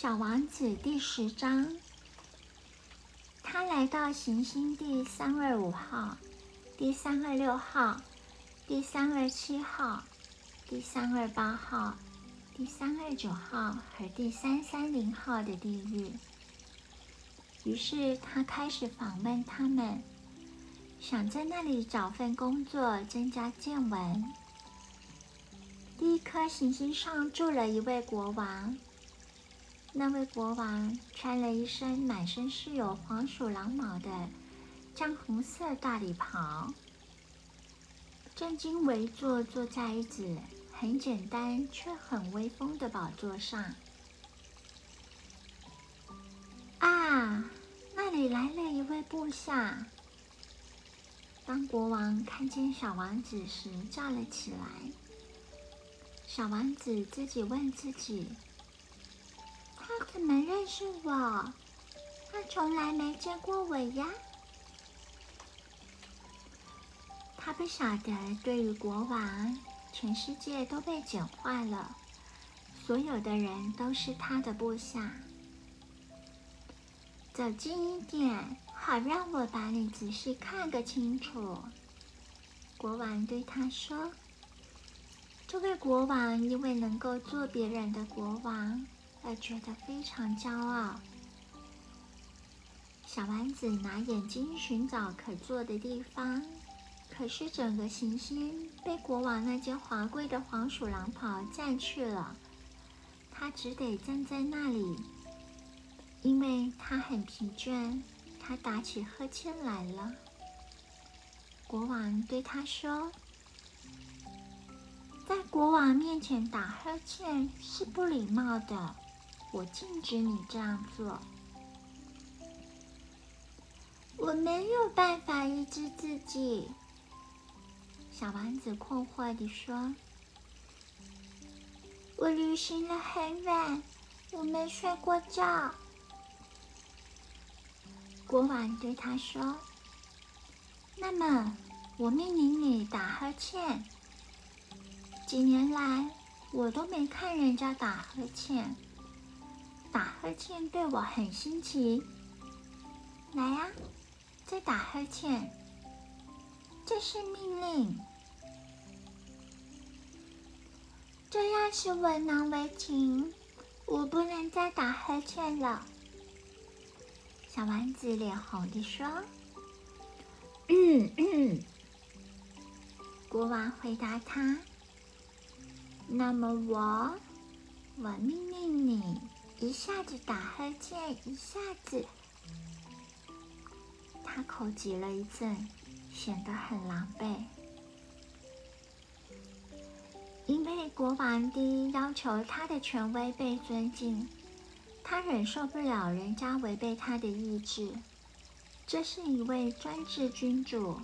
小王子第十章，他来到行星第三二五号、第三二六号、第三二七号、第三二八号、第三二九号和第三三零号的地狱。于是他开始访问他们，想在那里找份工作，增加见闻。第一颗行星上住了一位国王。那位国王穿了一身满身是有黄鼠狼毛的姜红色大礼袍，正襟危坐，坐在一子很简单却很威风的宝座上。啊，那里来了一位部下。当国王看见小王子时，叫了起来。小王子自己问自己。他怎么认识我？他从来没见过我呀。他不晓得，对于国王，全世界都被简化了，所有的人都是他的部下。走近一点，好让我把你仔细看个清楚。国王对他说：“这位国王因为能够做别人的国王。”而觉得非常骄傲。小丸子拿眼睛寻找可坐的地方，可是整个行星被国王那件华贵的黄鼠狼袍占去了，他只得站在那里，因为他很疲倦。他打起呵欠来了。国王对他说：“在国王面前打呵欠是不礼貌的。”我禁止你这样做。我没有办法抑制自己。小丸子困惑地说：“我旅行了很远，我没睡过觉。”国王对他说：“那么，我命令你打呵欠。几年来，我都没看人家打呵欠。”打呵欠对我很新奇。来呀，再打呵欠。这是命令。这样是为难为情，我不能再打呵欠了。小丸子脸红地说：“嗯嗯。”国王回答他：“那么我，我命令你。”一下子打呵欠，一下子，他口急了一阵，显得很狼狈。因为国王第一要求他的权威被尊敬，他忍受不了人家违背他的意志。这是一位专制君主，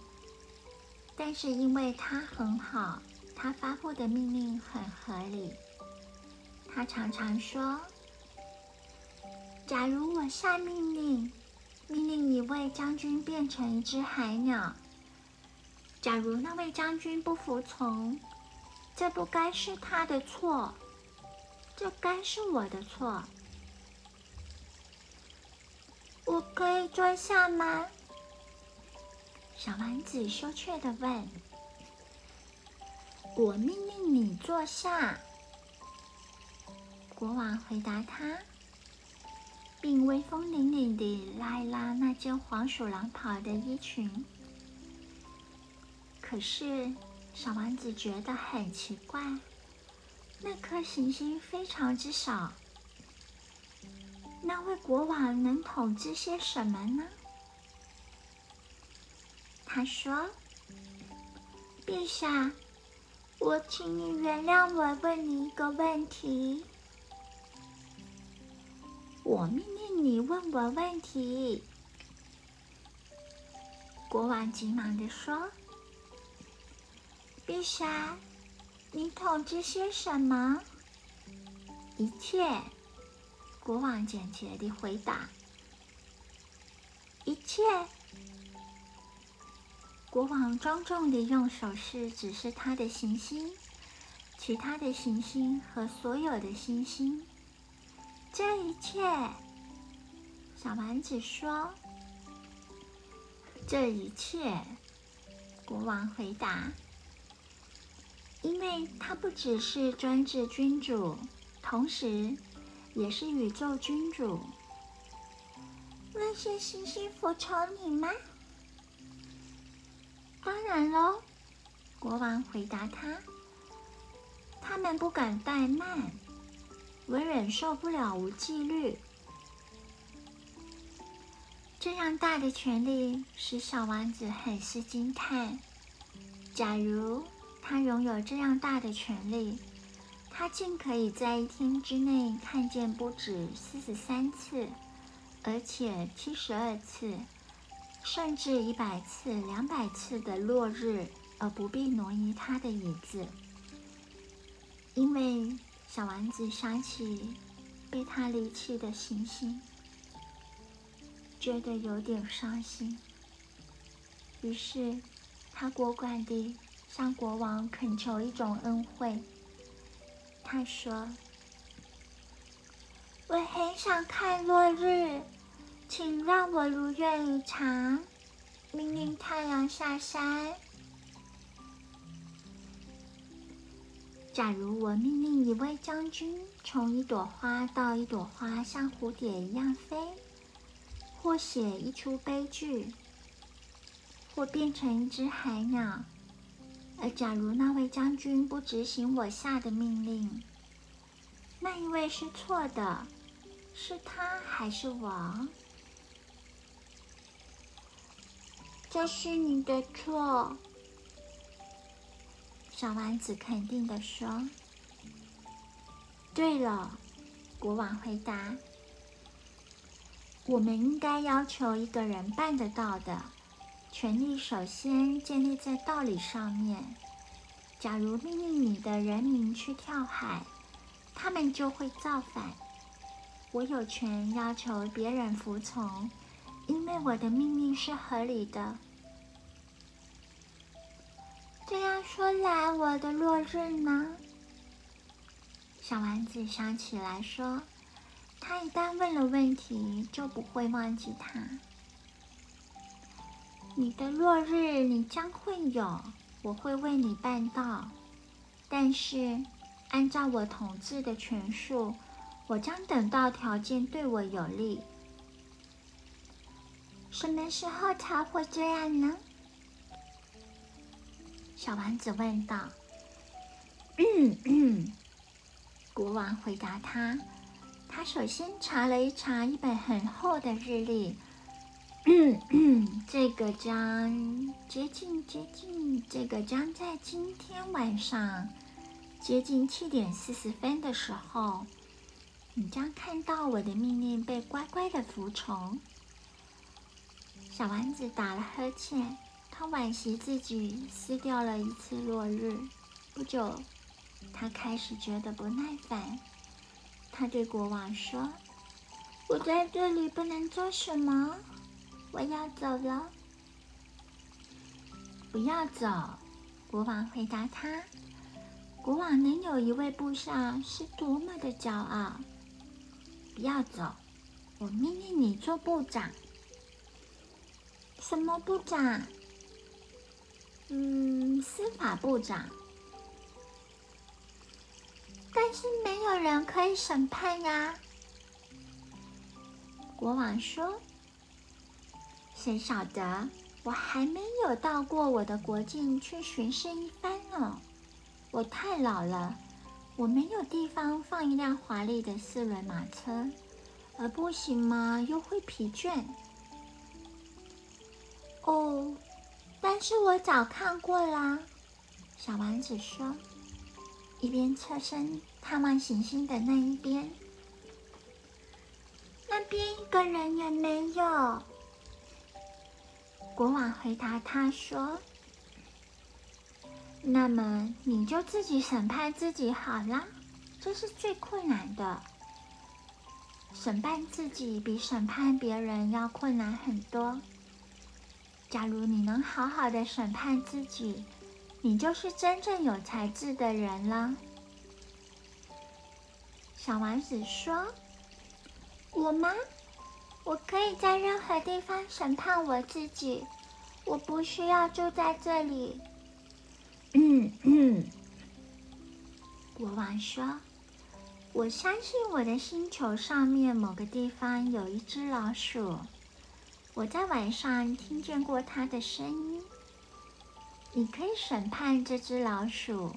但是因为他很好，他发布的命令很合理。他常常说。假如我下命令，命令一位将军变成一只海鸟，假如那位将军不服从，这不该是他的错，这该是我的错。我可以坐下吗？小丸子羞怯的问。我命令你坐下。国王回答他。并威风凛凛地拉一拉那件黄鼠狼袍的衣裙。可是，小王子觉得很奇怪，那颗行星非常之小，那位国王能统治些什么呢？他说：“陛下，我请你原谅我问你一个问题。”我命是你问我问题。国王急忙地说：“陛下，你统治些什么？”一切。国王简洁地回答：“一切。”国王庄重地用手势指示他的行星，其他的行星和所有的星星。这一切。小丸子说：“这一切。”国王回答：“因为他不只是专制君主，同时也是宇宙君主。那些星星服从你吗？”“当然喽。”国王回答他。“他们不敢怠慢，我忍受不了无纪律。”这样大的权力使小王子很是惊叹。假如他拥有这样大的权力，他竟可以在一天之内看见不止四十三次，而且七十二次，甚至一百次、两百次的落日，而不必挪移他的椅子。因为小丸子想起被他离弃的星星。觉得有点伤心，于是他果敢地向国王恳求一种恩惠。他说：“我很想看落日，请让我如愿以偿，命令太阳下山。假如我命令一位将军从一朵花到一朵花，像蝴蝶一样飞。”或写一出悲剧，或变成一只海鸟。而假如那位将军不执行我下的命令，那一位是错的，是他还是我？这是你的错。小丸子肯定的说。对了，国王回答。我们应该要求一个人办得到的权利，首先建立在道理上面。假如命令你的人民去跳海，他们就会造反。我有权要求别人服从，因为我的命令是合理的。这样说来，我的落日呢？小丸子想起来说。他一旦问了问题，就不会忘记他。你的落日，你将会有，我会为你办到。但是，按照我统治的权术，我将等到条件对我有利。什么时候才会这样呢？小丸子问道。嗯嗯，国王回答他。他首先查了一查一本很厚的日历，这个将接近接近，这个将在今天晚上接近七点四十分的时候，你将看到我的命令被乖乖的服从。小丸子打了呵欠，他惋惜自己撕掉了一次落日。不久，他开始觉得不耐烦。他对国王说：“我在这里不能做什么，我要走了。”“不要走。”国王回答他。国王能有一位部下是多么的骄傲！不要走，我命令你做部长。什么部长？嗯，司法部长。但是没有人可以审判呀。国王说：“谁晓得？我还没有到过我的国境去巡视一番呢。我太老了，我没有地方放一辆华丽的四轮马车，而步行嘛又会疲倦。”哦，但是我早看过啦。小王子说。一边侧身探望行星的那一边，那边一个人也没有。国王回答他说：“那么你就自己审判自己好了，这是最困难的。审判自己比审判别人要困难很多。假如你能好好的审判自己。”你就是真正有才智的人了，小丸子说：“我吗？我可以在任何地方审判我自己，我不需要住在这里。嗯嗯。国王说：“我相信我的星球上面某个地方有一只老鼠，我在晚上听见过它的声音。你可以审判这只老鼠。”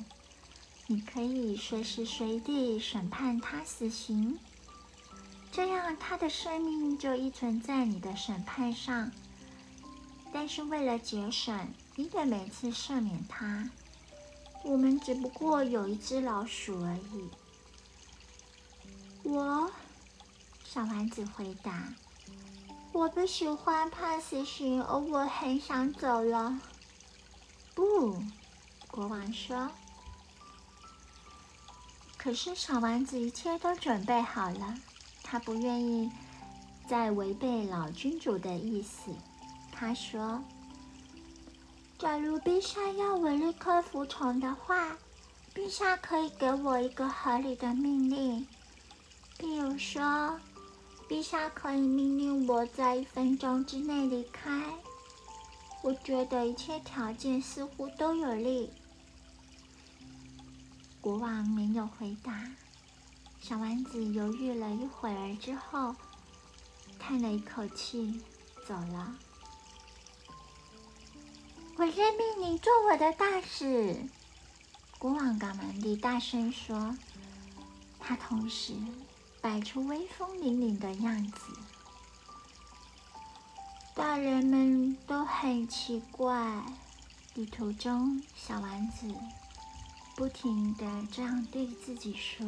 你可以随时随地审判它死刑，这样它的生命就依存在你的审判上。但是为了节省，你得每次赦免它。我们只不过有一只老鼠而已。我，小丸子回答：“我不喜欢判死刑，而我很想走了。”不，国王说。可是小王子一切都准备好了，他不愿意再违背老君主的意思。他说：“假如陛下要我立刻服从的话，陛下可以给我一个合理的命令，譬如说，陛下可以命令我在一分钟之内离开。我觉得一切条件似乎都有利。”国王没有回答。小丸子犹豫了一会儿之后，叹了一口气，走了。我任命你做我的大使，国王赶忙地大声说。他同时摆出威风凛凛的样子。大人们都很奇怪。旅途中，小丸子。不停的这样对自己说。